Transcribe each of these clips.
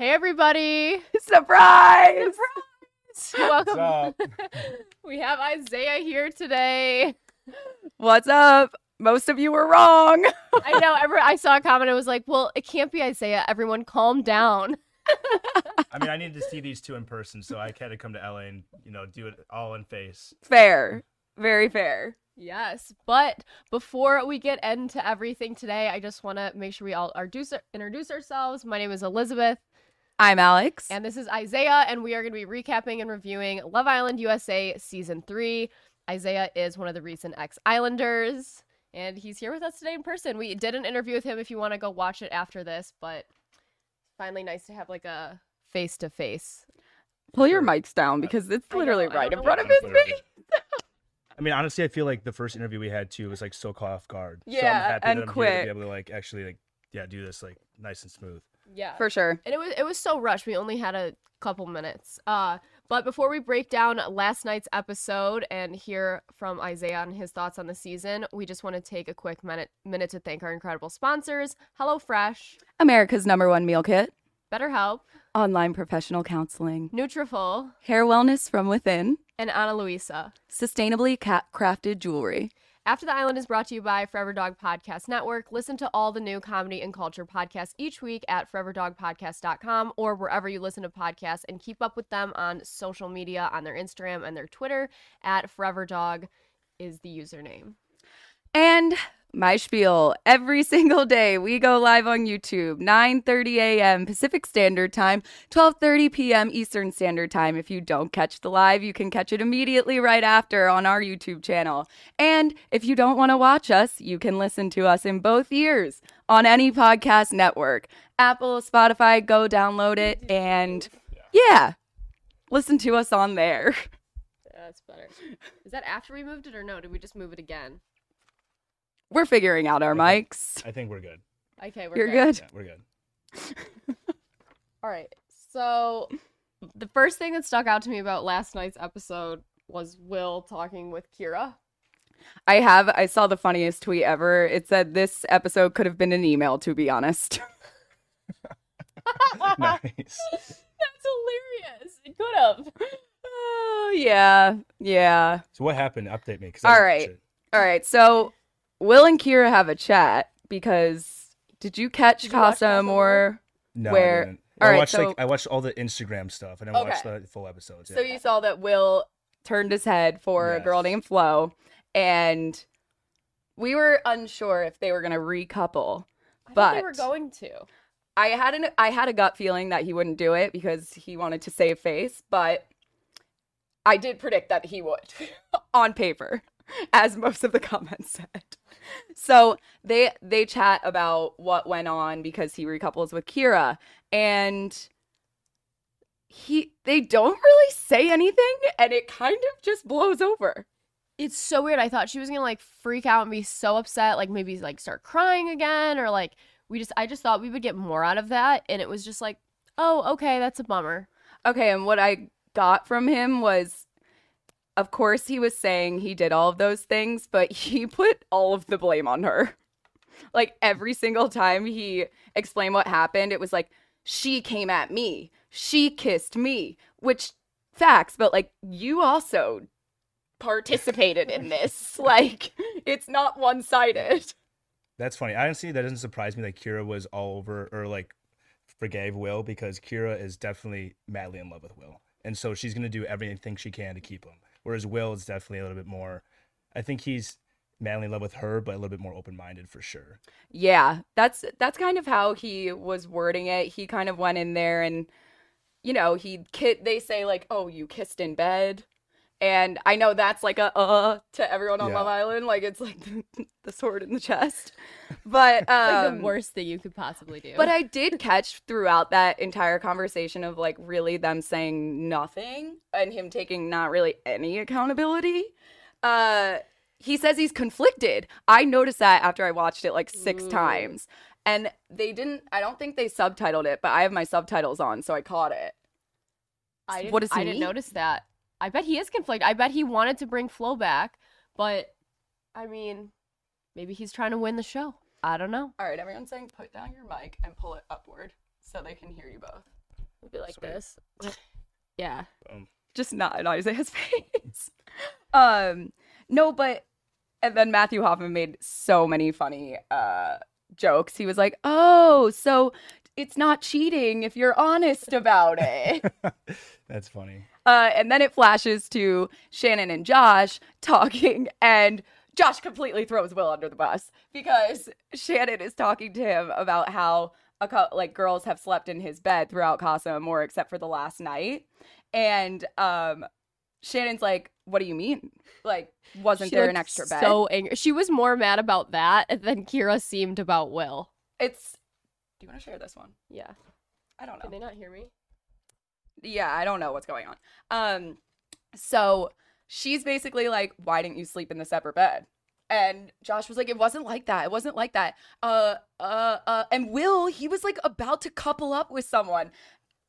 Hey everybody! Surprise! Welcome. up? we have Isaiah here today. What's up? Most of you were wrong. I know. Every, I saw a comment. It was like, "Well, it can't be Isaiah. Everyone, calm down." I mean, I needed to see these two in person, so I had to come to LA and you know do it all in face. Fair. Very fair. Yes, but before we get into everything today, I just want to make sure we all introduce, introduce ourselves. My name is Elizabeth, I'm Alex. and this is Isaiah, and we are going to be recapping and reviewing Love Island USA season three. Isaiah is one of the recent ex Islanders, and he's here with us today in person. We did an interview with him if you want to go watch it after this, but it's finally nice to have like a face to face. Pull your mics down because it's I know, literally right in front of his face. I mean, honestly, I feel like the first interview we had too was like so caught off guard. so Yeah, I'm happy and that I'm here quick. to be able to like actually like yeah do this like nice and smooth. Yeah, For sure. and it was it was so rushed. We only had a couple minutes. Uh, but before we break down last night's episode and hear from Isaiah on his thoughts on the season, we just want to take a quick minute minute to thank our incredible sponsors: HelloFresh, America's number one meal kit, BetterHelp, online professional counseling, Nutrafol, hair wellness from within, and Ana Luisa. sustainably ca- crafted jewelry. After the Island is brought to you by Forever Dog Podcast Network. Listen to all the new comedy and culture podcasts each week at foreverdogpodcast.com or wherever you listen to podcasts and keep up with them on social media on their Instagram and their Twitter at Forever Dog is the username. And my spiel every single day. We go live on youtube 9.30 a.m pacific standard time 12.30 p.m eastern standard time. If you don't catch the live you can catch it immediately right after on our youtube channel. And if you don't want to watch us you can listen to us in both ears on any podcast network. Apple spotify go download it and yeah listen to us on there. That's better. Is that after we moved it or no? Did we just move it again? We're figuring out our Okay. mics I think we're good. Okay, we're you're good. good Yeah, we're good. All right. So the first thing that stuck out to me about last night's episode was Will talking with Kira. I have. I saw the funniest tweet ever. It said this episode could have been an email, to be honest. nice. That's hilarious. It could have. oh, yeah. Yeah. So what happened? Update me. 'cause All I right. All right. So Will and Kira have a chat because did you catch Did you Casa Casa Amor? No, Where- I didn't. all I right, watched so- like I watched all the Instagram stuff. And I didn't watch the full episodes. So you saw that Will turned his head for a girl named Flo, and we were unsure if they were going to recouple. I thought they were going to. I had an I had a gut feeling that he wouldn't do it because he wanted to save face, but I did predict that he would on paper, as most of the comments said. So they they chat about what went on because he recouples with Kira and he they don't really say anything and it kind of just blows over. It's so weird. I thought she was gonna like freak out and be so upset, like maybe like start crying again, or like we just. I just thought we would get more out of that, and it was just like, oh, okay, that's a bummer. Okay, and what I got from him was of course he was saying he did all of those things, but he put all of the blame on her. Like every single time he explained what happened, it was like she came at me. She kissed me, which facts, but like you also participated in this. Like it's not one-sided. That's funny. I honestly, that doesn't surprise me that Kira was all over or like forgave Will because Kira is definitely madly in love with Will. And so she's going to do everything she can to keep him. Whereas Will is definitely a little bit more, I think he's madly in love with her, but a little bit more open minded for sure. Yeah, that's that's kind of how he was wording it. He kind of went in there and you know, he kid. they say like, "Oh, you kissed in bed." And I know that's like a uh to everyone on Yeah. Love Island, like it's like the sword in the chest. But um like the worst thing you could possibly do. but I did catch throughout that entire conversation of like really them saying nothing and him taking not really any accountability. Uh he says he's conflicted. I noticed that after I watched it like six Ooh. times. And they didn't I don't think they subtitled it, but I have my subtitles on, so I caught it. I didn't, what does he I didn't notice that. I bet he is conflicted. I bet he wanted to bring Flo back, but I mean, maybe he's trying to win the show. I don't know. All right, everyone saying put down your mic and pull it upward so they can hear you both. It'd be like Sweet. this. yeah. Um, just not in Isaiah's face. um, no, but and then Matthew Hoffman made so many funny uh jokes. He was like, "Oh, so it's not cheating if you're honest about it." That's funny. uh, and then it flashes to Shannon and Josh talking, and Josh completely throws Will under the bus because Shannon is talking to him about how a cou- like girls have slept in his bed throughout Casa Amor except for the last night, and um, Shannon's like, "What do you mean? Like, wasn't She there an extra bed?" So angry. She was more mad about that than Kira seemed about Will. it's. Do you want to share this one? Yeah. I don't know. Can they not hear me? Yeah, I don't know what's going on. Um, so she's basically like, "Why didn't you sleep in the separate bed?" And Josh was like, "It wasn't like that. It wasn't like that." Uh, uh, uh. And Will, he was like about to couple up with someone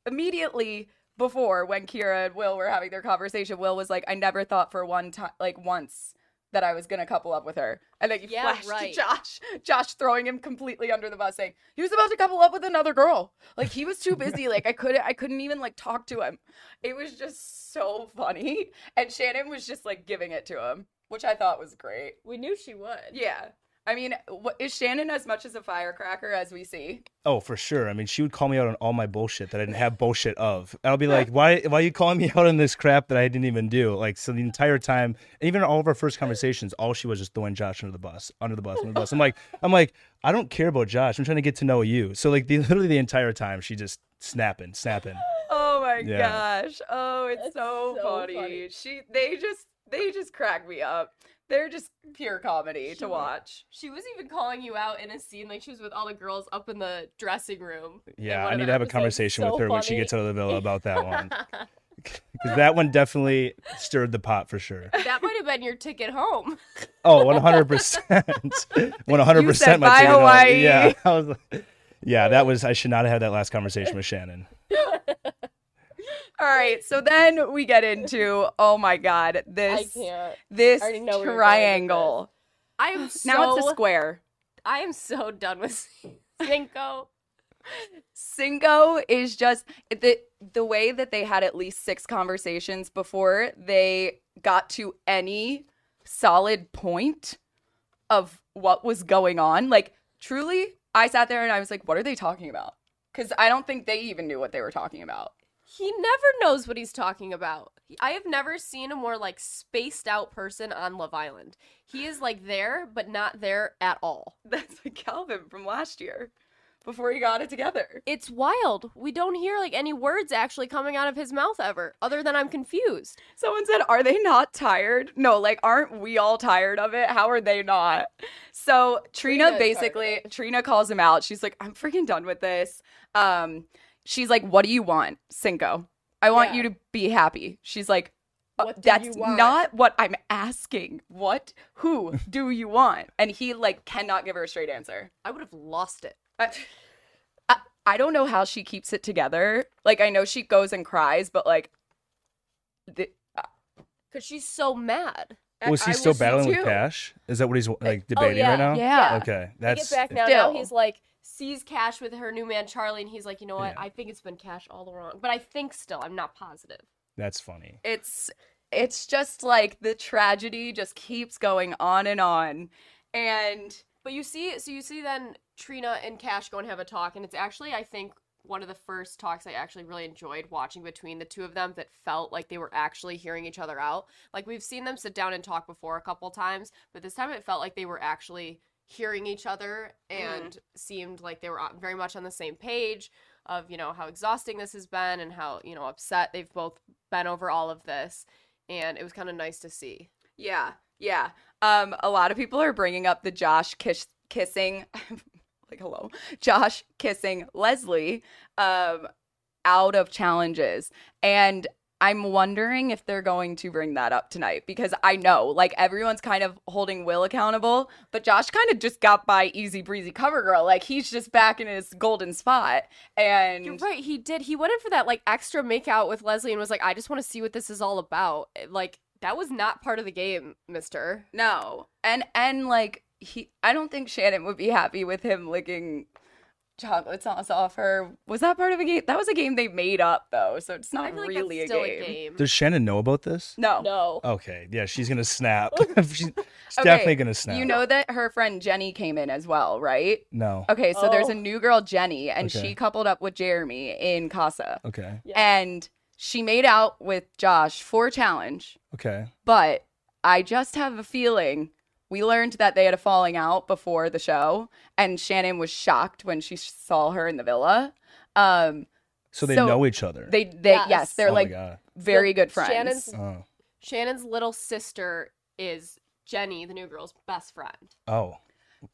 immediately before when Kira and Will were having their conversation. Will was like, "I never thought for one time, like once." That I was gonna couple up with her, and then you Yeah, flash right. to Josh. Josh throwing him completely under the bus, saying he was about to couple up with another girl. Like he was too busy. like I couldn't, I couldn't even like talk to him. It was just so funny. And Shannon was just like giving it to him, which I thought was great. We knew she would. Yeah. I mean, is Shannon as much as a firecracker as we see? Oh, for sure. I mean, she would call me out on all my bullshit that I didn't have bullshit of. I'll be like, why why are you calling me out on this crap that I didn't even do? Like, so the entire time, even all of our first conversations, all she was just throwing Josh under the bus, under the bus, under the bus. I'm like, I'm like, I don't care about Josh. I'm trying to get to know you. So like, the, literally the entire time, she just snapping, snapping. Oh my Yeah. gosh. Oh, it's so, so funny. funny. She they just they just crack me up. They're just pure comedy to Sure. watch. She was even calling you out in a scene like she was with all the girls up in the dressing room. Yeah, I need to have a conversation So with her when she gets out of the villa about that one. Because that one definitely stirred the pot for sure. that might have been your ticket home. Oh, 100%. 100% You said, my "Bye, ticket home." Hawaii. Yeah. I was yeah, that was I should not have had that last conversation with Shannon. All right, so then we get into oh my god, this this I already know where you're going with triangle. I am so Now it's a square. I am so done with Cinco. Cinco is just the the way that they had at least six conversations before they got to any solid point of what was going on. Like truly, I sat there and I was like, what are they talking about? Cuz I don't think they even knew what they were talking about. He never knows what he's talking about. I have never seen a more like spaced out person on Love Island. He is like there, but not there at all. That's like Calvin from last year before he got it together. It's wild. We don't hear like any words actually coming out of his mouth ever, other than I'm confused. Someone said, Are they not tired? No, like, aren't we all tired of it? How are they not? So Trina Trina is tired of basically, Trina calls him out. She's like, I'm freaking done with this. Um, she's like, What do you want, Cinco? I want Yeah. you to be happy. She's like, "Uh, What That's not what I'm asking. What? Who do you want? And he like cannot give her a straight answer. I would have lost it. I, I, I don't know how she keeps it together. Like I know she goes and cries, but like, the, Cause she's so mad. Was he I still was so battling with. Cash? Is that what he's like debating yeah. right now? Yeah. Okay, that's get back now. Now Still. he's like sees Cash with her new man Charlie, and he's like, you know what? Yeah. I think it's been Cash all along, but I think still, I'm not positive. that's funny. it's it's just like the tragedy just keeps going on and on and But you see, so you see then Trina and Cash go and have a talk, and it's actually, I think, one of the first talks I actually really enjoyed watching between the two of them that felt like they were actually hearing each other out. Like we've seen them sit down and talk before a couple times, but this time it felt like they were actually hearing each other and seemed like they were very much on the same page of, you know, how exhausting this has been and how, you know, upset they've both been over all of this. And it was kind of nice to see. yeah yeah um a lot of people are bringing up the josh kiss kissing like hello josh kissing leslie um out of challenges and i'm wondering if they're going to bring that up tonight because i know like everyone's kind of holding will accountable but josh kind of just got by easy breezy cover girl like he's just back in his golden spot and You're right. He did. He went in for that like extra makeout with Leslie and was like, I just want to see what this is all about. Eh, like that was not part of the game, Mister. No. And and like he I don't think Shannon would be happy with him licking chocolate sauce off her. Was that part of a game? That was a game they made up though, so it's I not feel like really that's a, still game. a game. Does Shannon know about this? No. No. Okay, yeah, she's gonna snap. she's Okay, definitely gonna snap. You know that her friend Jenny came in as well, right? No. Okay, so there's Oh. a new girl, Jenny, and Okay. she coupled up with Jeremy in Casa. Okay. Yeah. And she made out with Josh for challenge, Okay. but I just have a feeling we learned that they had a falling out before the show, and Shannon was shocked when she saw her in the villa. Um, So they So, know each other. they, they, yes, Yes. they're oh like my god. very good friends. Shannon's- Oh. Shannon's little sister is Jenny, the new girl's best friend. Oh.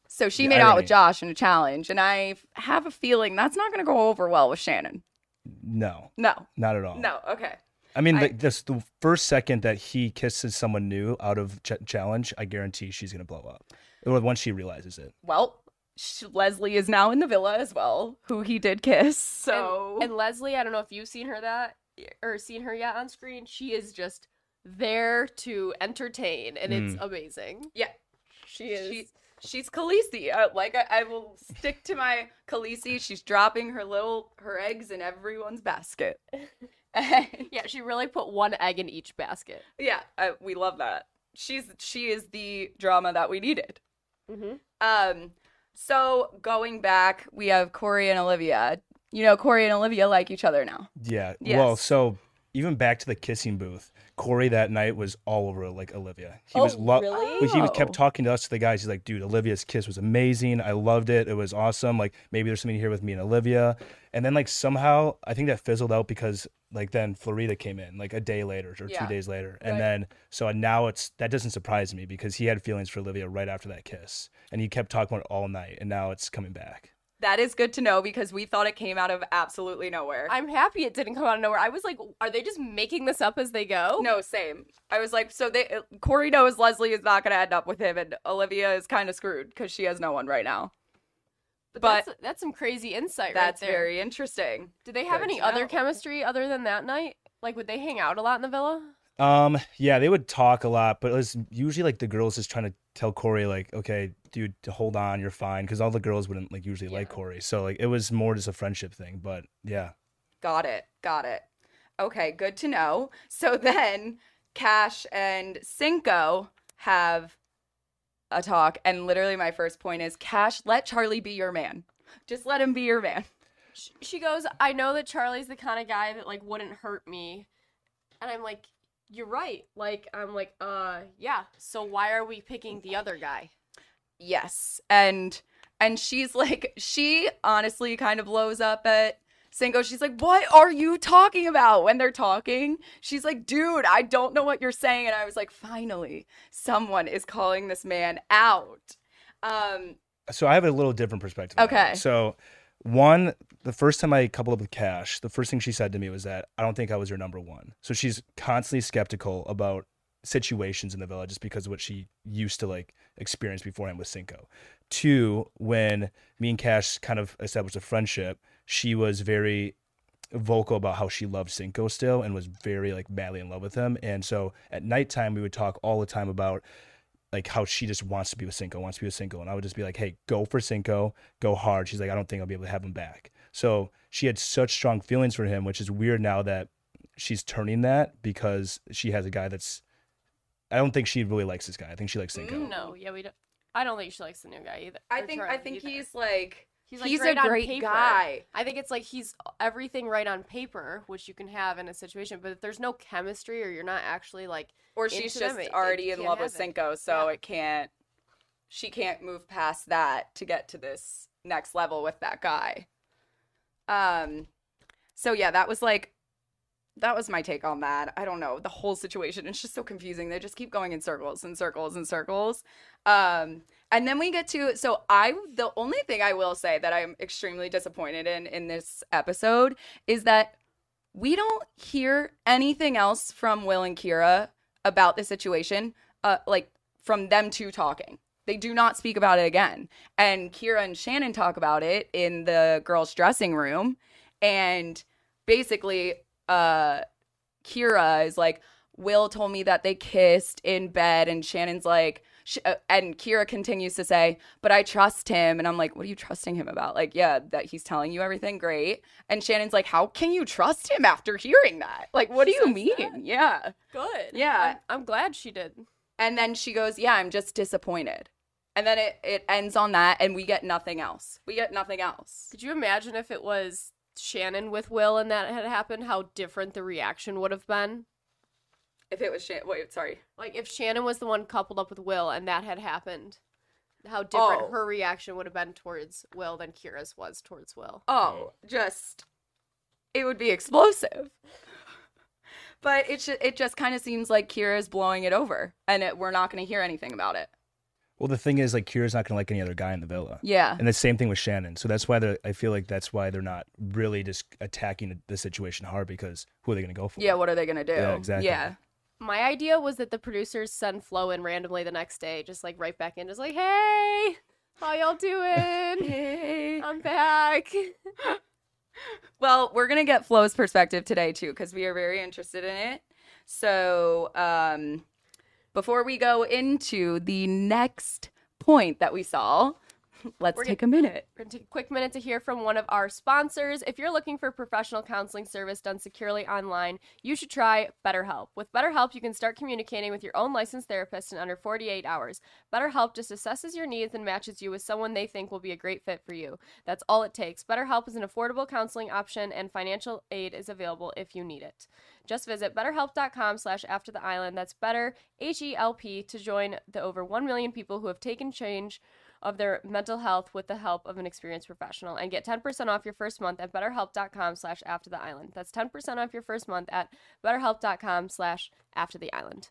So she The made out with. Josh in a challenge, and I have a feeling that's not going to go over well with Shannon. No, No, not at all. no, okay. I mean, I- the, this the first second that he kisses someone new out of ch- challenge, I guarantee she's gonna blow up. Or once she realizes it. Well, sh- Leslie is now in the villa as well, who he did kiss. So And, and Leslie, I don't know if you've seen her that or seen her yet on screen. She is just there to entertain, and it's amazing. yeah, She is. she, she's Khaleesi. Uh, like I, I will stick to my Khaleesi. She's dropping her little her eggs in everyone's basket. And- yeah, she really put one egg in each basket. yeah, I, we love that. She's she is the drama that we needed. Mm-hmm. Um, so going back, we have Corey and Olivia. You know, Corey and Olivia like each other now. Yeah. Well, so even back to the kissing booth, Corey that night was all over like Olivia. He Oh, was lo- really? He was Oh. kept talking to us to the guys. He's like, dude, Olivia's kiss was amazing. I loved it. It was awesome. Like maybe there's something here with me and Olivia. And then like somehow I think that fizzled out because like then Florida came in like a day later or Yeah. two days later. And Right. then so now it's that doesn't surprise me because he had feelings for Olivia right after that kiss. And he kept talking about it all night and now it's coming back. That is good to know because we thought it came out of absolutely nowhere. I'm happy it didn't come out of nowhere. I was like, are they just making this up as they go? no, same. I was like, so they Corey knows Leslie is not going to end up with him, and Olivia is kind of screwed because she has no one right now. But, but- that's, that's some crazy insight. That's right there. very interesting. Did they have good any other know. chemistry other than that night? Like, would they hang out a lot in the villa? Um, yeah, they would talk a lot, but it was usually like the girls just trying to tell Corey like, okay, dude, hold on, you're fine, because all the girls wouldn't like usually like Corey, so like it was more just a friendship thing. But yeah, Got it. Got it. Okay, good to know. So then Cash and Cinco have a talk, and literally my first point is Cash, let Charlie be your man. Just let him be your man. She goes, I know that Charlie's the kind of guy that, like, wouldn't hurt me. And I'm like, you're right. Like, I'm like, uh, yeah. So why are we picking the other guy? Yes. And and she's like she honestly kind of blows up at Cinco. She's like, "What are you talking about?" When they're talking, she's like, "Dude, I don't know what you're saying." And I was like, "Finally, someone is calling this man out." Um, so I have a little different perspective. Okay. So one, the first time I coupled up with Cash, the first thing she said to me was that I don't think I was your number one. So she's constantly skeptical about situations in the villa just because of what she used to like experience beforehand with Cinco. Two, when me and Cash kind of established a friendship, she was very vocal about how she loved Cinco still and was very like madly in love with him. And so at nighttime we would talk all the time about like how she just wants to be with Cinco, wants to be with Cinco. And I would just be like, hey, go for Cinco, go hard. She's like, I don't think I'll be able to have him back. So she had such strong feelings for him, which is weird now that she's turning that because she has a guy that's I don't think she really likes this guy. I think she likes Cinco. Mm. No, yeah, we don't. I don't think she likes the new guy either. I think I think either. he's like He's, he's, great a on great paper. guy. I think it's like he's everything right on paper, which you can have in a situation. But if there's no chemistry or you're not actually like, Or she's into them, just it- it already in love with have it. Cinco, so Yeah. it can't she can't move past that to get to this next level with that guy. Um so yeah, that was like that was my take on that. I don't know. The whole situation it's just so confusing. They just keep going in circles and circles and circles. Um and then we get to so I the only thing I will say that I'm extremely disappointed in in this episode is that we don't hear anything else from Will and Kira about the situation, uh, like from them two talking. They do not speak about it again. And Kira and Shannon talk about it in the girls' dressing room. And basically, uh, Kira is like, Will told me that they kissed in bed, and Shannon's like, She, uh, and Kira continues to say, "But I trust him." And I'm like, "What are you trusting him about?" Like, yeah, that he's telling you everything. Great. And Shannon's like, "How can you trust him after hearing that? Like, what She do you mean?" that? Yeah. Good. Yeah. I'm, I'm glad she did. And then she goes, "Yeah, I'm just disappointed." And then it it ends on that, and we get nothing else. We get nothing else. Could you imagine if it was Shannon with Will and that had happened? How different the reaction would have been. If it was Shannon, wait, sorry. Like if Shannon was the one coupled up with Will and that had happened, how different Oh. her reaction would have been towards Will than Kira's was towards Will. Oh, oh. just it would be explosive. But it sh- it just kind of seems like Kira's blowing it over, and it, we're not going to hear anything about it. Well, the thing is, like, Kira's not gonna like any other guy in the villa, Yeah, and the same thing with Shannon. So that's why they're. I feel like that's why they're not really just attacking the, the situation hard because who are they gonna go for? yeah. What are they going to do? Yeah, exactly. Yeah, My idea was that the producers send Flo in randomly the next day, just like right back in, just like, hey, how y'all doing? Hey. I'm back. Well, we're gonna get Flo's perspective today too, because we are very interested in it. So, um, before we go into the next point that we saw, let's We're take a minute. We're going to take a quick minute to hear from one of our sponsors. If you're looking for professional counseling service done securely online, you should try BetterHelp. With BetterHelp, you can start communicating with your own licensed therapist in under 48 hours. BetterHelp just assesses your needs and matches you with someone they think will be a great fit for you. That's all it takes. BetterHelp is an affordable counseling option, and financial aid is available if you need it. Just visit betterhelp.com slash after the island. That's better, H-E-L-P, to join the over 1 million people who have taken change of their mental health with the help of an experienced professional. And get 10% off your first month at betterhelp.com slash after the island. That's 10% off your first month at betterhelp.com slash after the island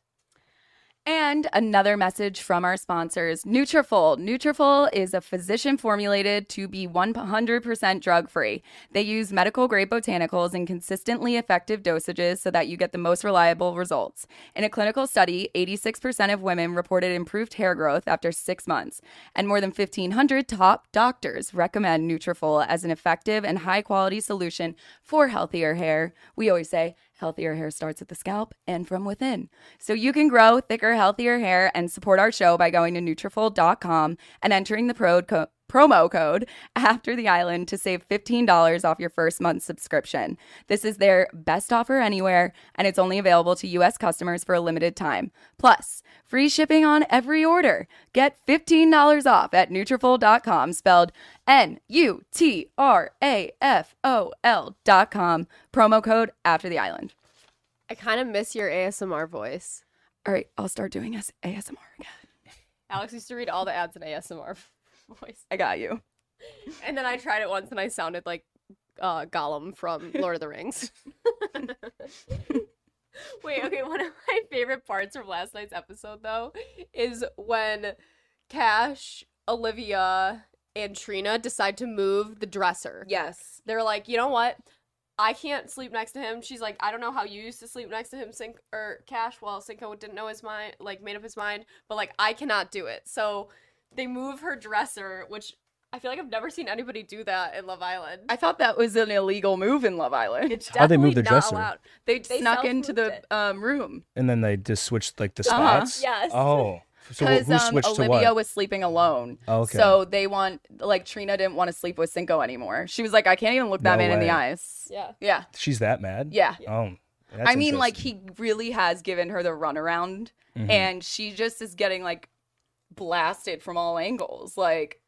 And another message from our sponsors, Nutrafol. Nutrafol is a physician formulated to be 100% drug free. They use medical grade botanicals in consistently effective dosages so that you get the most reliable results. In a clinical study, 86% of women reported improved hair growth after six months, and more than 1,500 top doctors recommend Nutrafol as an effective and high quality solution for healthier hair. We always say, Healthier hair starts at the scalp and from within. So you can grow thicker, healthier hair and support our show by going to Nutrafol.com and entering the pro co- promo code after the island to save $15 off your first month subscription. This is their best offer anywhere, and it's only available to U.S. customers for a limited time. Plus, free shipping on every order. Get $15 off at Nutrafol.com, spelled N-U-T-R-A-F-O-L dot com. Promo code after the island. i kind of miss your asmr voice All right, I'll start doing S- ASMR again. alex used to read all the ads in asmr voice I got you. and then i tried it once and i sounded like uh, gollum from lord of the rings Wait, okay, one of my favorite parts from last night's episode though is when Cash, Olivia, and Trina decide to move the dresser. Yes. They're like, you know what? I can't sleep next to him. She's like, I don't know how you used to sleep next to him, Sink or Cash. Well, Cinco didn't know his mind, like made up his mind, but like I cannot do it. So they move her dresser, which I feel like I've never seen anybody do that in Love Island. I thought that was an illegal move in Love Island. it's How'd they move the dresser? allowed. They, They snuck into the um, room And then they just switched like the Uh-huh. spots. Yes. Oh, so who because um, to Olivia what? was sleeping alone. Oh, okay. So they want like Trina didn't want to sleep with Cinco anymore. She was like, I can't even look that No man in the eyes. Yeah. Yeah. She's that mad? Yeah. Oh, that's I mean, like he really has given her the runaround, Mhm. and she just is getting like blasted from all angles. Like,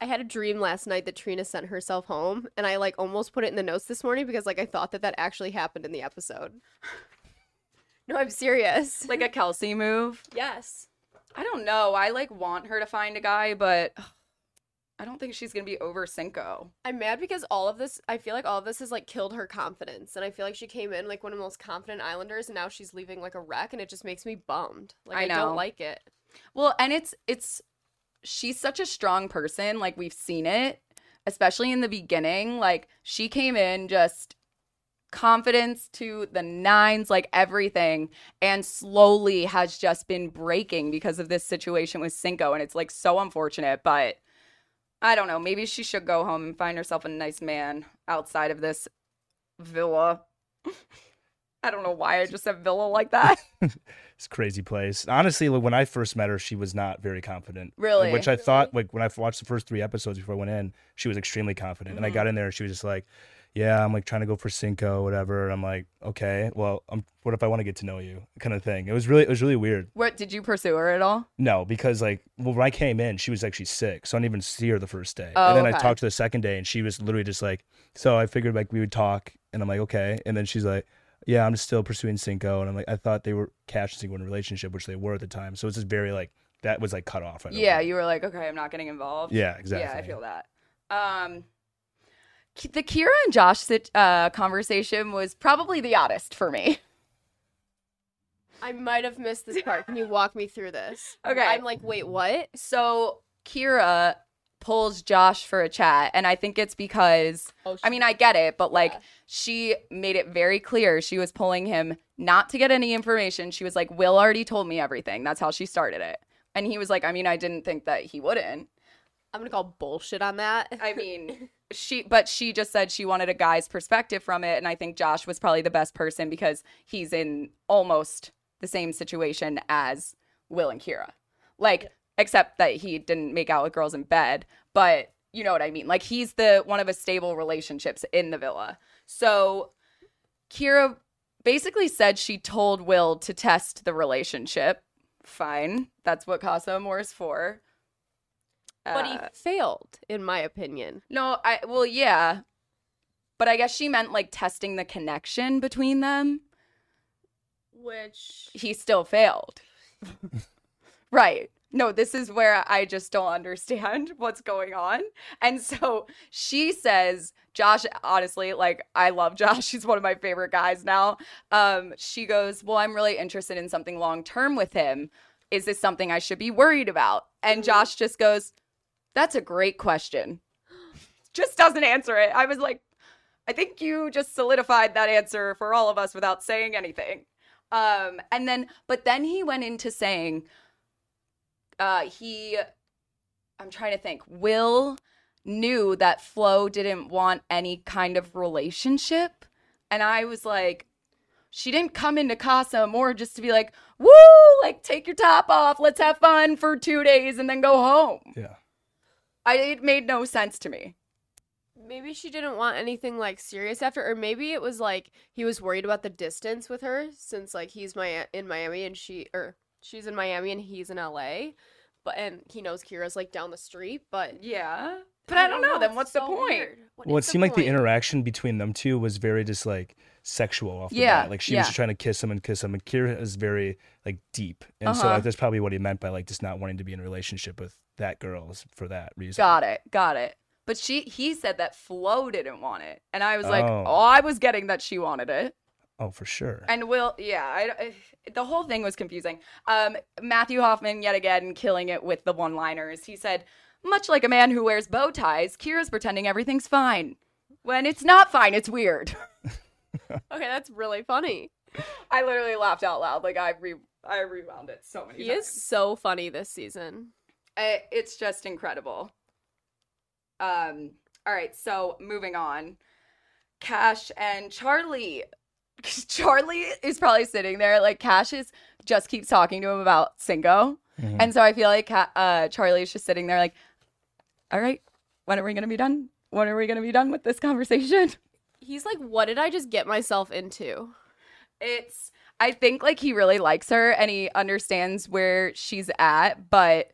I had a dream last night that Trina sent herself home, and I like almost put it in the notes this morning because like I thought that that actually happened in the episode. no, I'm serious. like a Kelsey move. yes, I don't know. I like want her to find a guy, but I don't think she's gonna be over Cinco. I'm mad because all of this. I feel like all of this has like killed her confidence, and I feel like she came in like one of the most confident Islanders, and now she's leaving like a wreck, and it just makes me bummed. Like I I, don't like it. Well, and it's it's she's such a strong person. Like we've seen it, especially in the beginning. Like she came in just confidence to the nines, like everything, and slowly has just been breaking because of this situation with Cinco. And it's like so unfortunate, but I don't know. Maybe she should go home and find herself a nice man outside of this villa. I don't know why I just said villa like that. It's a crazy place. Honestly, like, when I first met her, she was not very confident. like, Really? Which I thought, like when I watched the first three episodes before I went in, she was extremely confident. And I Mm-hmm. got in there, and she was just like, "Yeah, I'm like trying to go for Cinco, whatever." I'm like, "Okay, well, I'm, what if I want to get to know you?" Kind of thing. It was really, it was really weird. what did you pursue her at all? No, because like, well, when I came in, she was actually sick, so I didn't even see her the first day. Oh, and then I talked to her the second day, and she was literally just like, "So I figured like we would talk," and I'm like, "Okay," and then she's like. Yeah, I'm still pursuing Cinco, and I'm like, I thought they were Cash and Cinco in a relationship, which they were at the time. So it's just very like that was like cut off. Right Yeah, away. you were like, okay, I'm not getting involved. Yeah, exactly. Yeah, I feel that. Um, the Kira and Josh sit, uh, conversation was probably the oddest for me. I might have missed this part. Can you walk me through this? Okay. I'm like, wait, what? So Kira pulls Josh for a chat, and I think it's because Oh, I mean I get it, but like Yeah. she made it very clear she was pulling him not to get any information. She was like, "Will already told me everything." That's how she started it, and he was like, "I mean, I didn't think that he wouldn't." I'm gonna call bullshit on that. I mean, she, but she just said she wanted a guy's perspective from it. And I think Josh was probably the best person because he's in almost the same situation as Will and Kira. Like, except that he didn't make out with girls in bed, but you know what I mean? Like, he's the one of a stable relationships in the villa. So Kira basically said she told Will to test the relationship. Fine. That's what Casa Amor is for. But he Uh, failed, in my opinion. no, I well, yeah. But I guess she meant like testing the connection between them. Which He still failed. right. No, this is where I just don't understand what's going on. And so she says, Josh, honestly, like I love Josh. He's one of my favorite guys now. Um, she goes, Well, I'm really interested in something long term with him. Is this something I should be worried about? And Josh just goes, That's a great question. Just doesn't answer it. I was like, I think you just solidified that answer for all of us without saying anything. Um, and then, but then he went into saying, uh, he, I'm trying to think, Will knew that Flo didn't want any kind of relationship. And I was like, she didn't come into Casa Amor just to be like, woo, like take your top off, let's have fun for two days and then go home. Yeah. I, it made no sense to me. maybe she didn't want anything like serious after, or maybe it was like he was worried about the distance with her since like he's my in Miami and she or she's in Miami and he's in LA, but and he knows Kira's like down the street, but Yeah. But I don't know. Then it's what's the point? What Well, it seemed like the interaction between them two was very just like sexual off the Yeah, bat. Like she yeah. was just trying to kiss him and kiss him, and Kira is very like deep, and so Uh-huh. like, that's probably what he meant by like just not wanting to be in a relationship with that girl for that reason. Got it. Got it. But she he said that Flo didn't want it. And I was like, Oh. "Oh, I was getting that she wanted it." Oh, for sure. And Will, yeah, I, I- the whole thing was confusing. Um Matthew Hoffman yet again killing it with the one-liners. He said, "Much like a man who wears bow ties, Kira's pretending everything's fine. When it's not fine, it's weird." Okay, that's really funny. I literally laughed out loud. Like I re I rewound it so many He times. is so funny this season. I- it's just incredible. Um. All right. So moving on, Cash and Charlie. Charlie is probably sitting there like Cash is just keeps talking to him about Cinco, Mhm. and so I feel like uh, Charlie is just sitting there like, all right, when are we gonna be done? When are we gonna be done with this conversation? He's like, what did I just get myself into? It's I think like he really likes her and he understands where she's at, but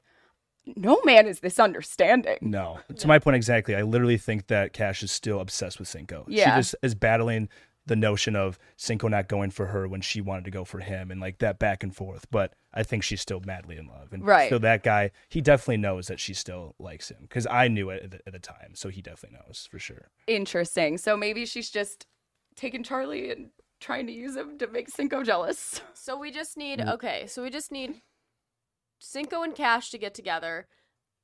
no man is this understanding. No, to my point exactly. I literally think that Cash is still obsessed with Cinco. Yeah. She just is battling the notion of Cinco not going for her when she wanted to go for him, and like that back and forth. But I think she's still madly in love, and Right. So that guy, he definitely knows that she still likes him because I knew it at the, at the time, so he definitely knows for sure. Interesting. So maybe she's just taking Charlie and trying to use him to make Cinco jealous. So we just need Mm. okay. So we just need Cinco and Cash to get together,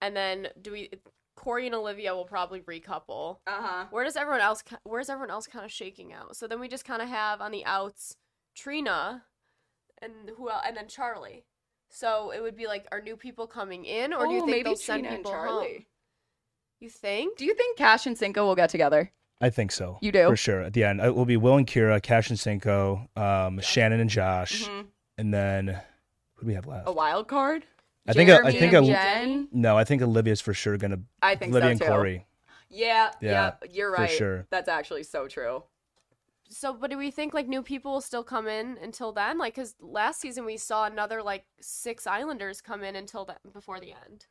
and then do we? Corey and Olivia will probably recouple. Uh-huh. Where does everyone else? Where's everyone else kind of shaking out? So then we just kind of have on the outs Trina, and who else? And then Charlie. So it would be like, are new people coming in, or do you think maybe they'll send Trina and people Charlie? home? You think? Do you think Cash and Cinco will get together? I think so. You do? for sure. At the end, it will be Will and Kira, Cash and Cinco, um, Shannon and Josh, Mhm. and then who do we have left? A wild card. I think uh, I think and a, Jen. no, I think Olivia's for sure gonna. I think Olivia so and too. Corey. Yeah, yeah, Yeah, you're right. for right. sure. That's actually so true. So, but do we think like new people will still come in until then? Like, because last season we saw another like six Islanders come in until that before the end.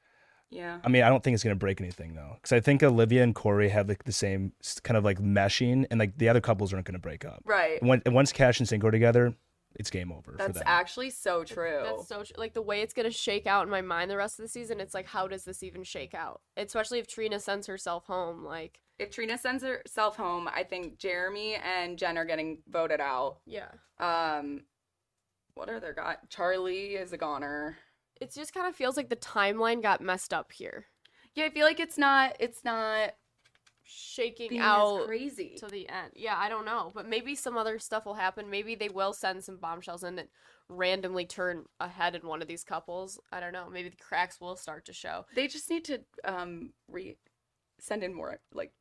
Yeah. I mean, I don't think it's gonna break anything though, because I think Olivia and Corey have like the same kind of like meshing, and like the other couples aren't gonna break up. Right. When, once Cash and Cinco are together, it's game over for That's them. actually so true. That's so tr- like the way it's gonna shake out in my mind the rest of the season. It's like, how does this even shake out? Especially if Trina sends herself home. Like, if Trina sends herself home, I think Jeremy and Jen are getting voted out. yeah, Um, what are their got? Charlie is a goner. it just kind of feels like the timeline got messed up here, Yeah, I feel like it's not. It's not shaking being out crazy. to the end. Yeah, I don't know, but maybe some other stuff will happen. Maybe they will send some bombshells in that randomly turn ahead in one of these couples. I don't know. Maybe the cracks will start to show. They just need to um re send in more like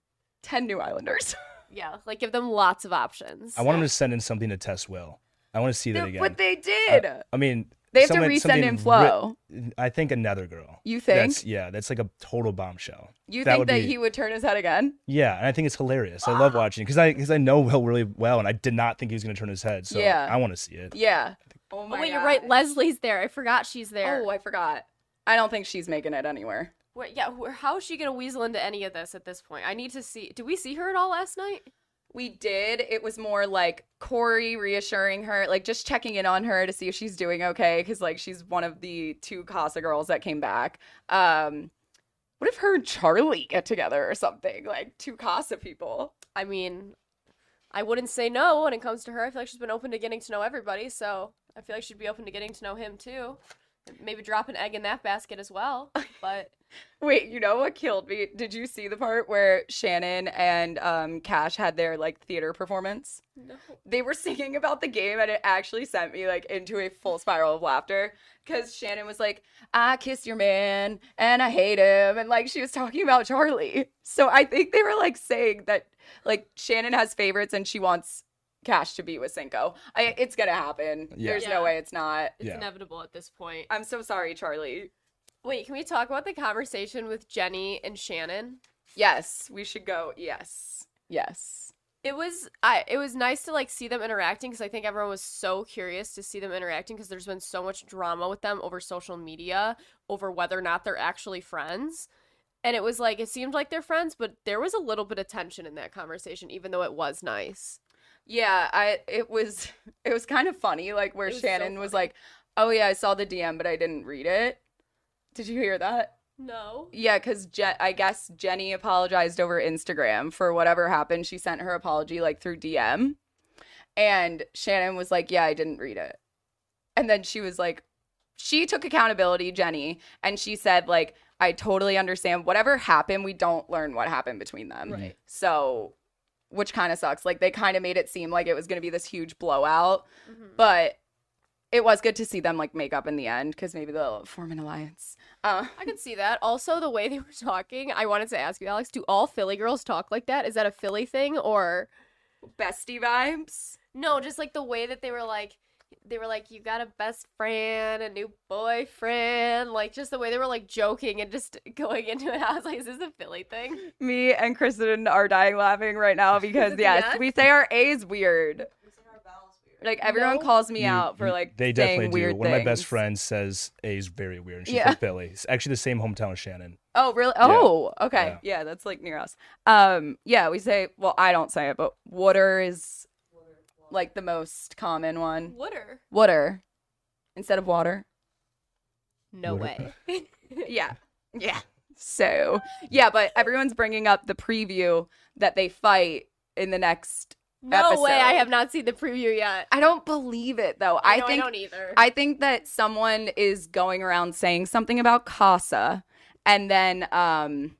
ten new Islanders. Yeah, like give them lots of options. I want them to send in something to test Will. I want to see that They- again. But they did. I mean, they have to resend something in ri- Flo. I think another girl. you think? That's yeah, that's like a total bombshell. you that think that be- he would turn his head again? Yeah, and I think it's hilarious. I love watching because I because I know Will really well, and I did not think he was going to turn his head. So Yeah. I want to see it. Yeah. Oh Oh my wait, you're right. Leslie's there. I forgot she's there. Oh, I forgot. I don't think she's making it anywhere. Wait, yeah, how is she gonna weasel into any of this at this point? I need to see. Did we see her at all last night? We did. It was more like Corey reassuring her, like just checking in on her to see if she's doing okay, because like she's one of the two Casa girls that came back. Um, what if her and Charlie get together or something? Like two Casa people. I mean, I wouldn't say no when it comes to her. I feel like she's been open to getting to know everybody, so I feel like she'd be open to getting to know him too. Maybe drop an egg in that basket as well. But Wait, you know what killed me? Did you see the part where Shannon and um, Cash had their like theater performance? no. they were singing about the game and it actually sent me like into a full spiral of laughter because shannon was like i kissed your man and i hate him and like she was talking about charlie so i think they were like saying that like shannon has favorites and she wants cash to be with cinco I, it's gonna happen Yeah. there's Yeah. no way it's not It's Yeah. inevitable at this point. i'm so sorry charlie Wait, can we talk about the conversation with Jenny and Shannon? yes we should go yes yes It was I it was nice to like see them interacting because I think everyone was so curious to see them interacting because there's been so much drama with them over social media over whether or not they're actually friends. And it was like it seemed like they're friends, but there was a little bit of tension in that conversation, even though it was nice. Yeah, I it was it was kind of funny, like where It was so Shannon was like, "Oh yeah, I saw the DM, but I didn't read it." Did you hear that? No. Yeah, because Je- I guess Jenny apologized over Instagram for whatever happened. She sent her apology like through DM, and Shannon was like, "Yeah, I didn't read it," and then she was like, she took accountability, Jenny, and she said like, "I totally understand. Whatever happened, we don't learn what happened between them." Right. So, which kind of sucks. Like they kind of made it seem like it was going to be this huge blowout, Mhm. but it was good to see them like make up in the end because maybe they'll form an alliance. Uh, I can see that. Also, the way they were talking, I wanted to ask you, Alex, do all Philly girls talk like that? Is that a Philly thing or bestie vibes. no? Just like the way that they were like, they were like, you got a best friend, a new boyfriend, like just the way they were like joking and just going into it. I was like, is this a Philly thing? Me and Kristen are dying laughing right now because yes, yes? we say our A's weird. Like everyone No. calls me You- out for like they saying definitely do. weird One of my best friends says A's very weird. And she's Yeah. from Philly. It's actually the same hometown as Shannon. Oh really? Oh, okay. Yeah. Yeah. that's like near us. Um, yeah, we say. Well, I don't say it, but water is like the most common one. Water? Water instead of water. No Water. way. Yeah. Yeah. So, yeah, but everyone's bringing up the preview that they fight in the next. no way. I have not seen the preview yet. I don't believe it though. I, I, know, think I don't either. I think that someone is going around saying something about Casa and then um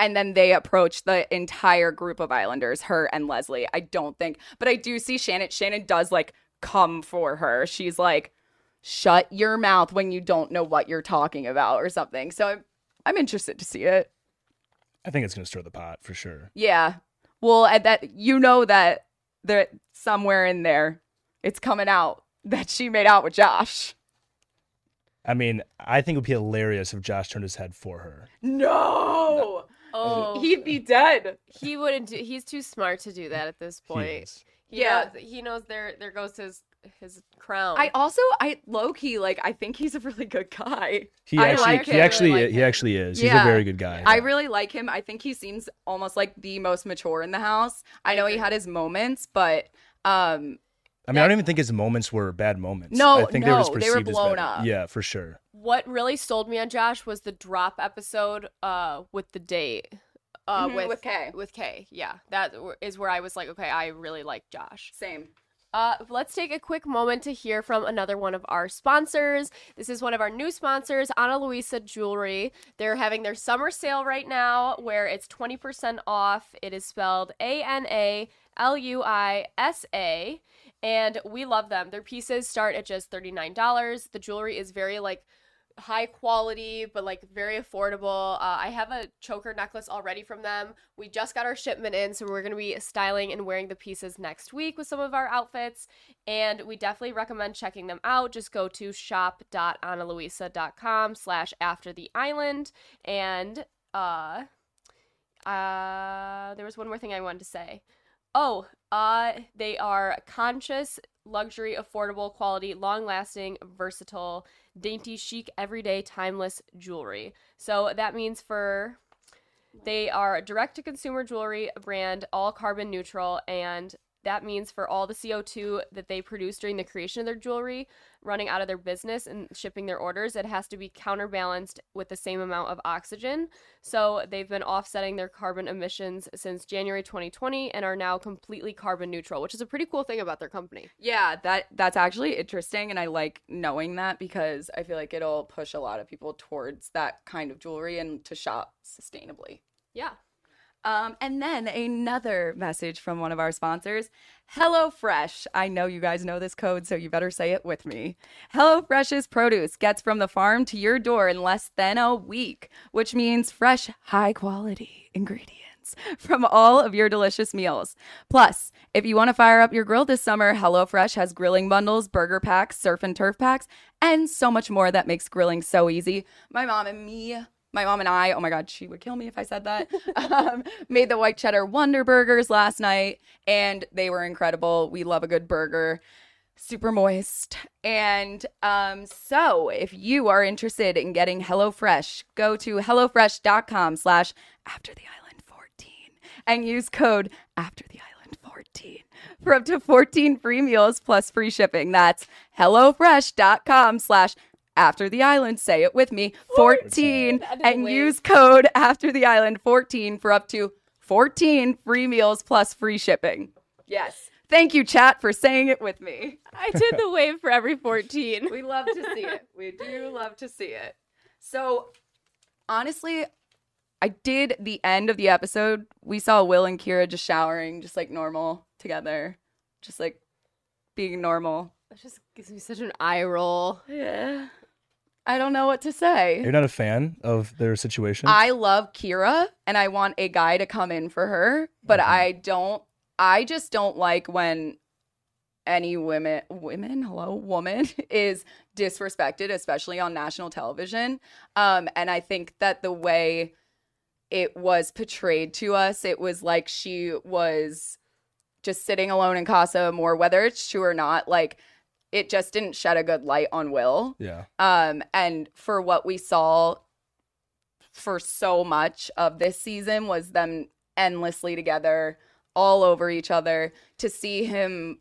and then they approach the entire group of Islanders, her and Leslie. I don't think, but I do see Shannon. Shannon does like come for her. She's like, "Shut your mouth when you don't know what you're talking about," or something. So I'm, I'm interested to see it. I think it's gonna stir the pot for sure. Yeah. Well, at that you know that there somewhere in there it's coming out that she made out with Josh. I mean, I think it would be hilarious if Josh turned his head for her. No. Oh, He'd be dead. he wouldn't. Do, he's too smart to do that at this point. is. He Yeah. knows, he knows there there goes his his crown. I also I low key like I think he's a really good guy. He I actually, like he him. actually, Really like he him. actually is. He's Yeah. a very good guy. I really like him. I think he seems almost like the most mature in the house. I know he had his moments, but um I mean, I don't even think his moments were bad moments. No, I think they were just no, they were perceived as blown up. Yeah, for sure. what really sold me on Josh was the drop episode uh with the date. Uh, Mhm, with with Kay. with Kay, yeah, That is where I was like, okay, I really like Josh. same. Uh, let's take a quick moment to hear from another one of our sponsors. This is one of our new sponsors, Ana Luisa Jewelry. They're having their summer sale right now where it's 20% off. It is spelled A N A L U I S A. And we love them. Their pieces start at just $39. The jewelry is very like high quality but like very affordable. Uh, i have a choker necklace already from them. We just got our shipment in so we're going to be styling and wearing the pieces next week with some of our outfits. And we definitely recommend checking them out. Just go to shop.analuisa.com slash after the island. And uh uh there was one more thing i wanted to say oh uh they are conscious luxury affordable quality long lasting versatile dainty, chic, everyday, timeless jewelry. So that means for they are direct to consumer jewelry brand, all carbon neutral, and that means for all the CO2 that they produce during the creation of their jewelry, running out of their business and shipping their orders, it has to be counterbalanced with the same amount of oxygen. So they've been offsetting their carbon emissions since January 2020 and are now completely carbon neutral, which is a pretty cool thing about their company. Yeah, that that's actually interesting and I like knowing that because I feel like it'll push a lot of people towards that kind of jewelry and to shop sustainably. Yeah. Um, and then another message from one of our sponsors, HelloFresh. I know you guys know this code, so you better say it with me. HelloFresh's produce gets from the farm to your door in less than a week, which means fresh, high quality ingredients from all of your delicious meals. Plus, if you want to fire up your grill this summer, HelloFresh has grilling bundles, burger packs, surf and turf packs, and so much more that makes grilling so easy. My mom and me my mom and I, oh my God, she would kill me if I said that, um, made the white cheddar Wonder Burgers last night, and they were incredible. We love a good burger, super moist. And um, so, if you are interested in getting HelloFresh, go to HelloFresh.com slash After the Island 14 and use code After the Island 14 for up to 14 free meals plus free shipping. That's HelloFresh.com slash after the island. Say it with me 14 I didn't and wait. use code after the island 14 for up to 14 free meals plus free shipping. Yes. Thank you, chat, for saying it with me. I did the wave for every 14. We love to see it. We do love to see it. So, honestly, I did the end of the episode. We saw Will and Kyra just showering, just like normal together, just like being normal. It just gives me such an eye roll. Yeah. I don't know what to say. You're not a fan of their situation. I love Kyra and I want a guy to come in for her, but Mhm. I don't I just don't like when any women women, hello, woman is disrespected, especially on national television. Um and I think that the way it was portrayed to us, it was like she was just sitting alone in Casa Amor whether it's true or not, like it just didn't shed a good light on Will. yeah. Um, and for what we saw for so much of this season was them endlessly together, all over each other. To see him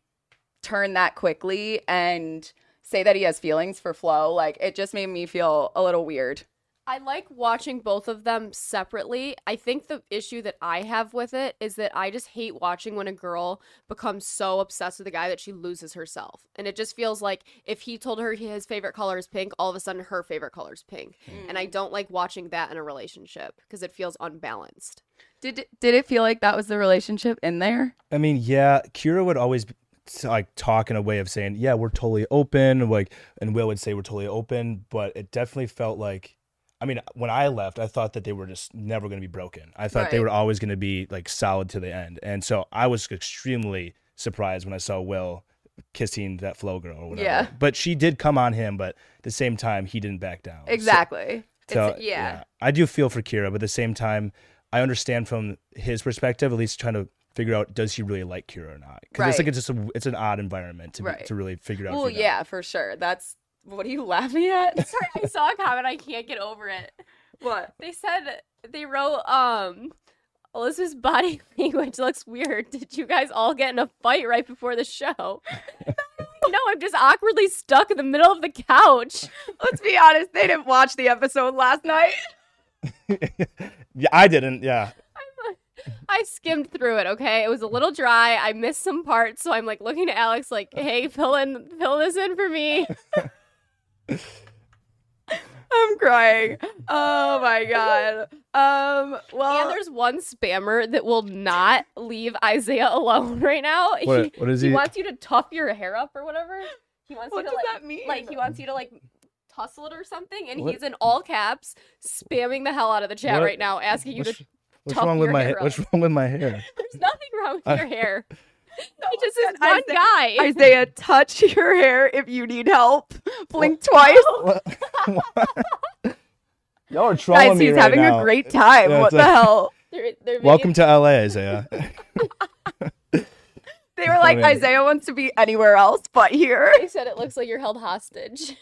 turn that quickly and say that he has feelings for Flo, like it just made me feel a little weird. I like watching both of them separately. I think the issue that I have with it is that I just hate watching when a girl becomes so obsessed with a guy that she loses herself. And it just feels like if he told her his favorite color is pink, all of a sudden her favorite color is pink. And I hmm. don't like watching that in a relationship because it feels unbalanced. Did did it feel like that was the relationship in there? I mean, yeah, Kyra would always be- like talk in a way of saying, "Yeah, we're totally open," like, and Will would say, "We're totally open," but it definitely felt like I mean, when I left, I thought that they were just never going to be broken. I thought they were always going to be like solid to the end. And so I was extremely surprised when I saw Will kissing that Flo girl or whatever. Yeah. But she did come on him, but at the same time, he didn't back down. Exactly. So, it's, yeah. I do feel for Kyra, but at the same time, I understand from his perspective, at least trying to figure out does he really like Kyra or not? Because it's like it's just a, it's an odd environment to be, to really figure out. Well, yeah, for sure. That's what are you laughing at? Sorry, I saw a comment. I can't get over it. what? They said they wrote um Elizabeth's body language looks weird. Did you guys all get in a fight right before the show? no, I'm just awkwardly stuck in the middle of the couch. Let's be honest, they didn't watch the episode last night. yeah, I didn't. Yeah, I skimmed through it, okay? It was a little dry. I missed some parts, so I'm like looking at Alex like, "Hey, fill in fill this in for me." I'm crying. Oh my god. Um. Well, and there's one spammer that will not leave Isaiah alone right now. What- he, what is he he- wants you to tough your hair up or whatever. He wants what you does to like that mean? like he wants you to like tussle it or something and What- he's in all caps spamming the hell out of the chat What- right now asking you what's, to what's tough wrong with your my hair ha- what's wrong with my hair? there's nothing wrong with I- your hair No, he just said is one Isaiah- guy Isaiah, touch your hair if you need help. Blink twice. What- Y'all are trolling Guys, me he's right having now. a great time. Yeah, what the like- hell? they're, they're Welcome to LA, Isaiah. They were like, Funny. Isaiah wants to be anywhere else but here. they said it looks like you're held hostage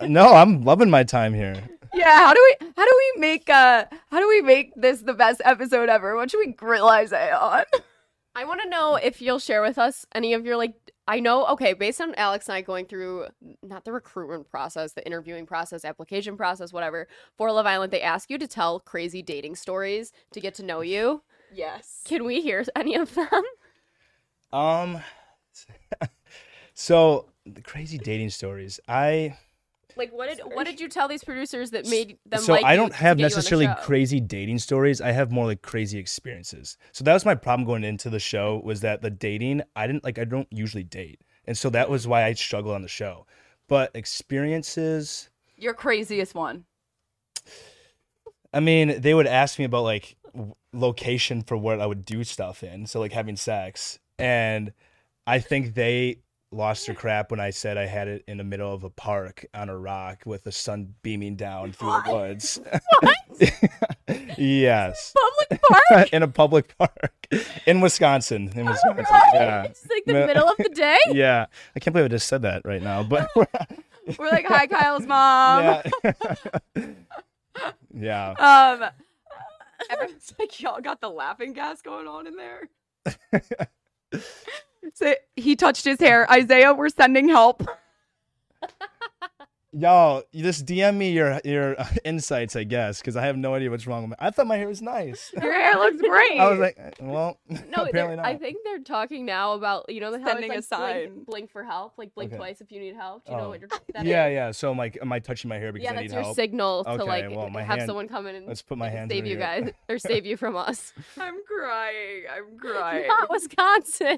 no, I'm loving my time here. Yeah, how do we how do we make uh how do we make this the best episode ever? What should we grill Isaiah on? I want to know if you'll share with us any of your like. I know, okay, based on Alex and I going through not the recruitment process, the interviewing process, application process, whatever, for Love Island, they ask you to tell crazy dating stories to get to know you. Yes. Can we hear any of them? Um, so the crazy dating stories. I Like, what did what did you tell these producers that made them so like I don't have get you on the necessarily crazy dating stories. I have more like crazy experiences. So that was my problem going into the show was that the dating I didn't like. I don't usually date, and so that was why I struggled on the show. But experiences. Your craziest one. I mean, they would ask me about like location for what I would do stuff in. So like having sex, and I think they lost their crap when I said I had it in the middle of a park on a rock with the sun beaming down through the woods. What? Yes. public park. in a public park in Wisconsin. In Wisconsin. Yeah. It's like the No. middle of the day. Yeah. I can't believe I just said that right now, but We're like, hi Kyle's mom. yeah. yeah. Um everyone's like, y'all got the laughing gas going on in there. So he touched his hair. Isaiah, we're sending help. Y'all, you just DM me your your uh, insights, I guess, because I have no idea what's wrong with my. I thought my hair was nice. Your hair looks great. I was like, uh, well, No, apparently not. I think they're talking now about you know the how Sending a sign. blink, blink for help, like blink Okay. twice if you need help. Do you know Oh. what you're, that yeah, is? yeah. So I'm like, am I touching my hair because yeah, I that's your help? signal to Okay, like well, my have hand- someone come in and Let's put my hands save you here. guys or save you from us. I'm crying. I'm crying. Not Wisconsin.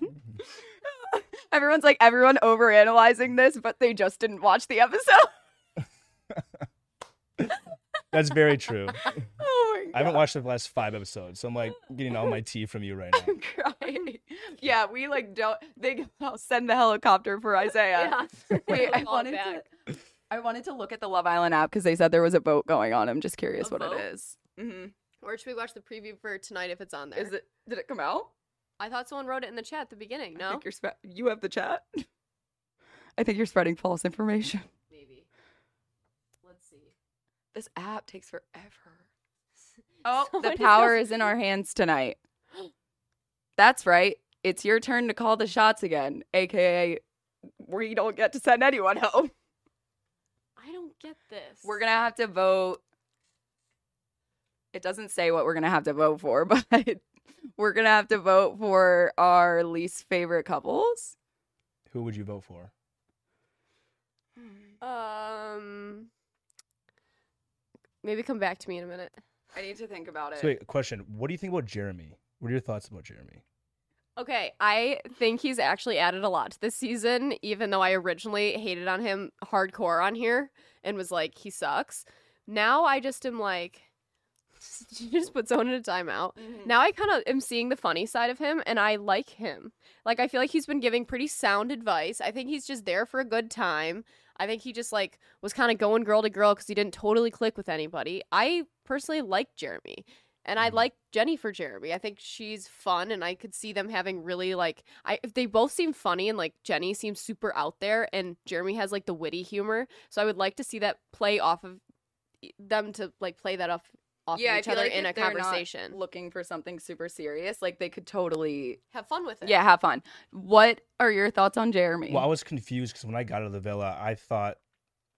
Everyone's like, everyone overanalyzing this, but they just didn't watch the episode. That's very true. Oh my god. I haven't watched the last five episodes, so I'm like getting all my tea from you right now. I'm crying. Yeah, we like don't. They I'll send the helicopter for Isaiah. Wait, I wanted back. to. I wanted to look at the Love Island app because they said there was a boat going on. I'm just curious A what boat? it is. Mm-hmm. Or should we watch the preview for tonight if it's on there? Is it? Did it come out? I thought someone wrote it in the chat at the beginning. I No, think you're spe- you have the chat. I think you're spreading false information. maybe. Let's see. This app takes forever. Oh, the power is in our hands tonight. That's right. It's your turn to call the shots again, aka we don't get to send anyone home. I don't get this. We're gonna have to vote. It doesn't say what we're gonna have to vote for, but we're gonna have to vote for our least favorite couples. Who would you vote for? Um, maybe come back to me in a minute. I need to think about it. So wait, question. What do you think about Jeremy? What are your thoughts about Jeremy? Okay, I think he's actually added a lot to this season, even though I originally hated on him hardcore on here and was like, he sucks. now I just am like, you just put someone in a timeout. Mm-hmm. Now I kind of am seeing the funny side of him, and I like him. Like I feel like he's been giving pretty sound advice. I think he's just there for a good time. I think he just like was kind of going girl to girl because he didn't totally click with anybody. I personally like Jeremy. And I Mhm. like Jenny for Jeremy. I think she's fun, and I could see them having really like I. If they both seem funny, and like Jenny seems super out there, and Jeremy has like the witty humor, so I would like to see that play off of them to like play that off off Yeah, of each other like in if a they're not conversation. looking for something super serious, like they could totally, Have fun with it. yeah, have fun. What are your thoughts on Jeremy? Well, I was confused because when I got out of the villa, I thought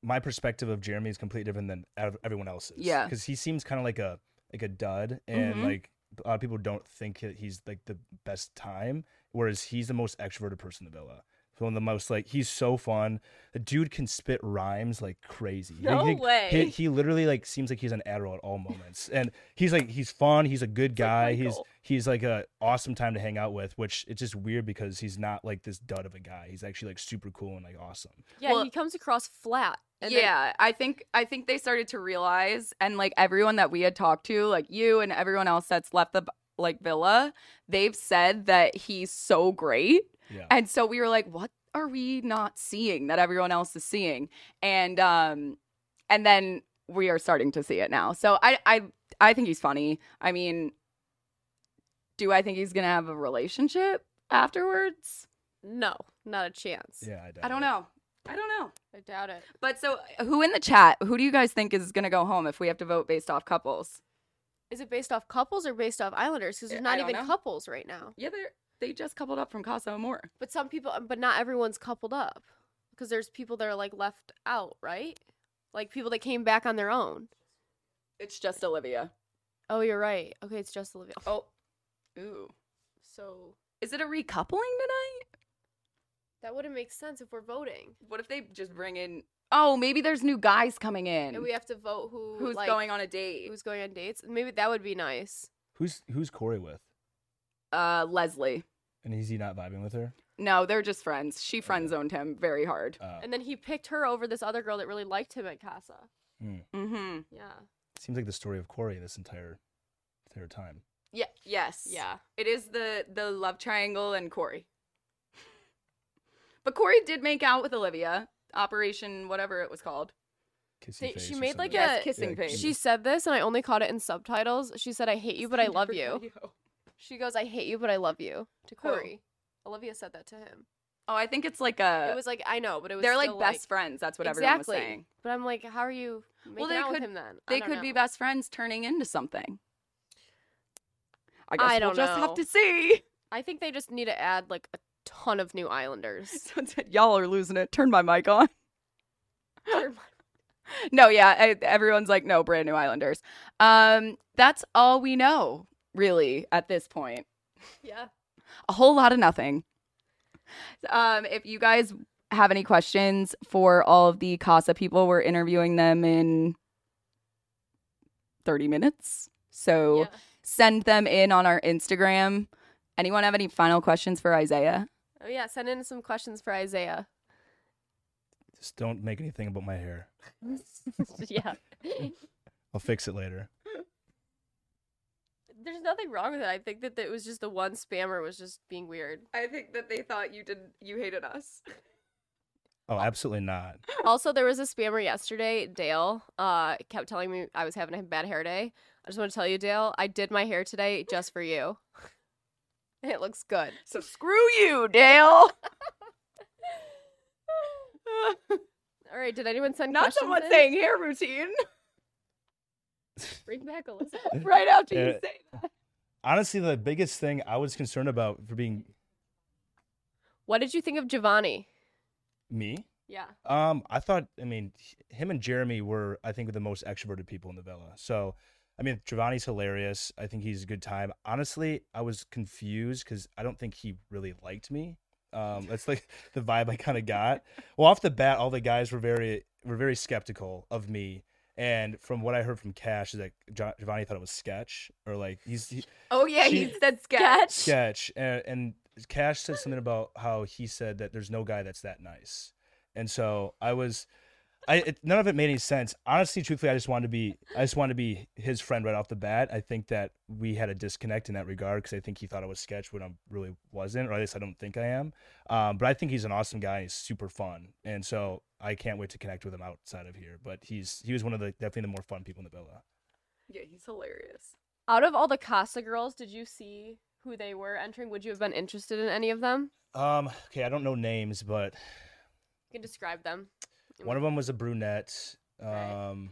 my perspective of Jeremy is completely different than everyone else's. Yeah. because he seems kind of like a like a dud, and Mhm. like a lot of people don't think that he's like the best time, whereas he's the most extroverted person in the villa. One of the most like he's so fun. The dude can spit rhymes like crazy. He- No he, way. He, he literally like seems like he's an Adderall at all moments, and he's like he's fun. He's a good guy. he's he's like a awesome time to hang out with. Which it's just weird because he's not like this dud of a guy. He's actually like super cool and like awesome. Yeah, Well- he comes across flat. And then- yeah, I think I think they started to realize, and like everyone that we had talked to, like you and everyone else that's left the like villa, they've said that he's so great, Yeah. and so we were like, what are we not seeing that everyone else is seeing? And um, and then we are starting to see it now. So I I I think he's funny. I mean, do I think he's gonna have a relationship afterwards? no, not a chance. yeah, I, doubt I don't it. know. I don't know. I doubt it. But so, who in the chat? Who do you guys think is going to go home if we have to vote based off couples? Is it based off couples or based off Islanders? Because Yeah, there's not even know. couples right now. Yeah, they they just coupled up from Casa Amor. But some people, but not everyone's coupled up. Because there's people that are like left out, right? Like people that came back on their own. It's just Olivia. Oh, you're right. Okay, it's just Olivia. Oh, ooh. So Is it a recoupling tonight? that wouldn't make sense if we're voting. What if they just bring in? Oh, maybe there's new guys coming in. And we have to vote who Who's like, going on a date? who's going on dates. Maybe that would be nice. Who's who's Corey with? uh, Leslie. And is he not vibing with her? No, they're just friends. She friend zoned him very hard. Uh, And then he picked her over this other girl that really liked him at Casa. Mm-hmm. Yeah. seems like the story of Corey this entire entire time. Yeah. Yes. Yeah. It is the the love triangle and Corey. But Corey did make out with Olivia. Operation whatever it was called. Kissy They- face she or made, like, something. a- Yes, kissing Yeah, face. She said this, and I only caught it in subtitles. She said, I hate you, but I love you. She goes, I hate you, but I love you to? Corey. Olivia said that to him. Oh, I think it's like a. it was like, I know, but it was they're like still, best friends. That's what everyone was exactly. saying. But I'm like, how are you making they out could- with him then? I They don't could be know. best friends turning into something. I guess I we'll don't just have know. to see. I think they just need to add like a ton of new Islanders. Y'all are losing it. Turn my mic on. no, yeah, I, everyone's like, no, brand new Islanders. Um, that's all we know, really, at this point. yeah. a whole lot of nothing. Um, if you guys have any questions for all of the Casa people, we're interviewing them in 30 minutes. So yeah. send them in on our Instagram. Anyone have any final questions for Isaiah? Oh yeah, send in some questions for Isaiah. Just don't make anything about my hair. yeah. I'll fix it later. There's nothing wrong with it. I think that it was just the one spammer was just being weird. I think that they thought you did you hated us. Oh, absolutely not. also, there was a spammer yesterday, Dale, uh, kept telling me I was having a bad hair day. I just want to tell you, Dale, I did my hair today just for you. it looks good. So screw you, Dale. All right, did anyone send Not questions someone in? saying hair routine Bring back Alyssa. right after you Yeah. say that. Honestly, the biggest thing I was concerned about for being What did you think of Giovanni? me, Yeah. um, I thought, I mean, him and Jeremy were, I think, the most extroverted people in the villa. So, I mean, Giovanni's hilarious. I think he's a good time. Honestly, I was confused because I don't think he really liked me. Um, that's like the vibe I kind of got. Well, off the bat, all the guys were very, were very skeptical of me. And from what I heard from Cash, is that Jo- Giovanni thought it was sketch or like he's he, Oh yeah, She- he said sketch. sketch and, and cash said something about how he said that there's no guy that's that nice and so i was I it, none of it made any sense. Honestly, truthfully, I just wanted to be I just wanted to be his friend right off the bat. I think that we had a disconnect in that regard because I think he thought I was sketch when I really wasn't, or at least I don't think I am. Um, but I think he's an awesome guy. He's super fun, and so I can't wait to connect with him outside of here. But he's he was one of the definitely the more fun people in the villa. Yeah, he's hilarious. Out of all the Casa girls, did you see who they were entering? Would you have been interested in any of them? Um, okay, I don't know names, but You can describe them. One of them was a brunette. Okay. Um,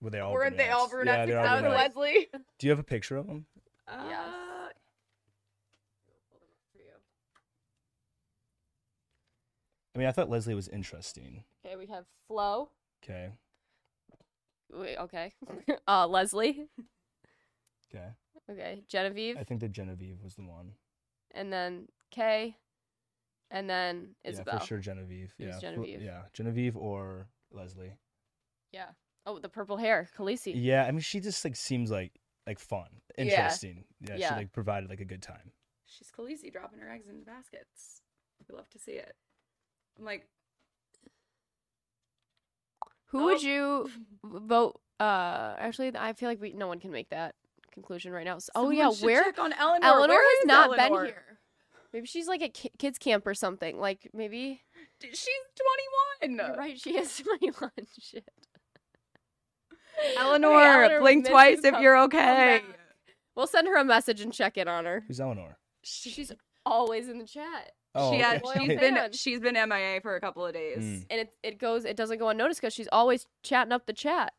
were they all? Weren't they all brunettes? Yeah, brunettes? they're all brunettes. Leslie. Do you have a picture of them? Yes. Uh, I mean, I thought Leslie was interesting. Okay, we have Flo. Okay. Wait, okay. uh, Leslie. Okay. Okay, Genevieve, I think that Genevieve was the one. and then Kay, and then Isabel. Yeah, for sure Genevieve. It was Yeah. for- Genevieve. yeah, Genevieve or Leslie. Yeah. Oh, the purple hair, Khaleesi. Yeah, I mean, she just like seems like like fun, interesting. Yeah, Yeah. she like provided like a good time. she's Khaleesi dropping her eggs into baskets. We love to see it. I'm like, Who would you vote? Uh, actually, I feel like we no one can make that conclusion right now. So- oh yeah, should where check on Eleanor? Eleanor Where has is not Eleanor? been here. Maybe she's like at ki- kids camp or something. Like maybe She's 21. you're right. She is twenty-one. Shit. Eleanor, Okay, Eleanor blink twice if come- you're okay. We'll send her a message and check in on her. Who's Eleanor? She's always in the chat, Oh, she has, Loyal she's okay. been fan. she's been MIA for a couple of days. Mm. and it it goes it doesn't go unnoticed because she's always chatting up the chat.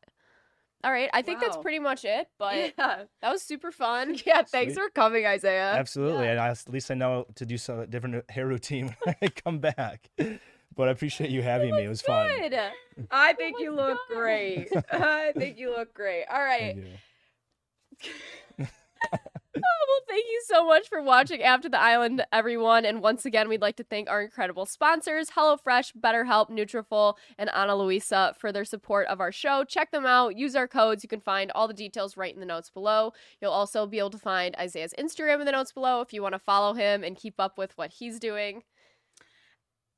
All right, I think that's pretty much it. But yeah. that was super fun. Yeah, thanks Sweet. for coming, Isaiah. Absolutely, yeah. and I, at least I know to do some different hair routine when I come back. But I appreciate you having me. It was fun. I think my you look God. great. I think you look great. All right. You. Oh, well, thank you so much for watching After the Island, everyone. And once again, we'd like to thank our incredible sponsors, HelloFresh, BetterHelp, Nutrafol, and Ana Luisa for their support of our show. Check them out. Use our codes. You can find all the details right in the notes below. You'll also be able to find Isaiah's Instagram in the notes below if you want to follow him and keep up with what he's doing.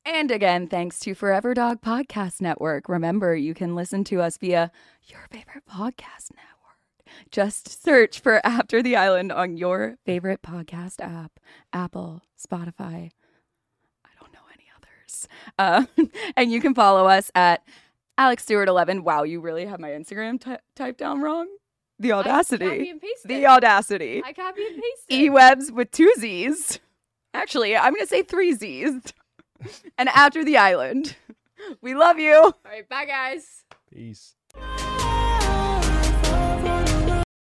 And again, thanks to Forever Dog Podcast Network. Remember, you can listen to us via your favorite podcast network. Just search for After the Island on your favorite podcast app Apple, Spotify. I don't know any others. Uh, and you can follow us at Alex Stewart 11. Wow, you really have my Instagram ty- typed down wrong? The I copy audacity. and pasted. The audacity. I copy and paste. E-webs with two Z's. Actually, I'm going to say three Z's. and after the island. We love you. All right, bye, guys. Peace.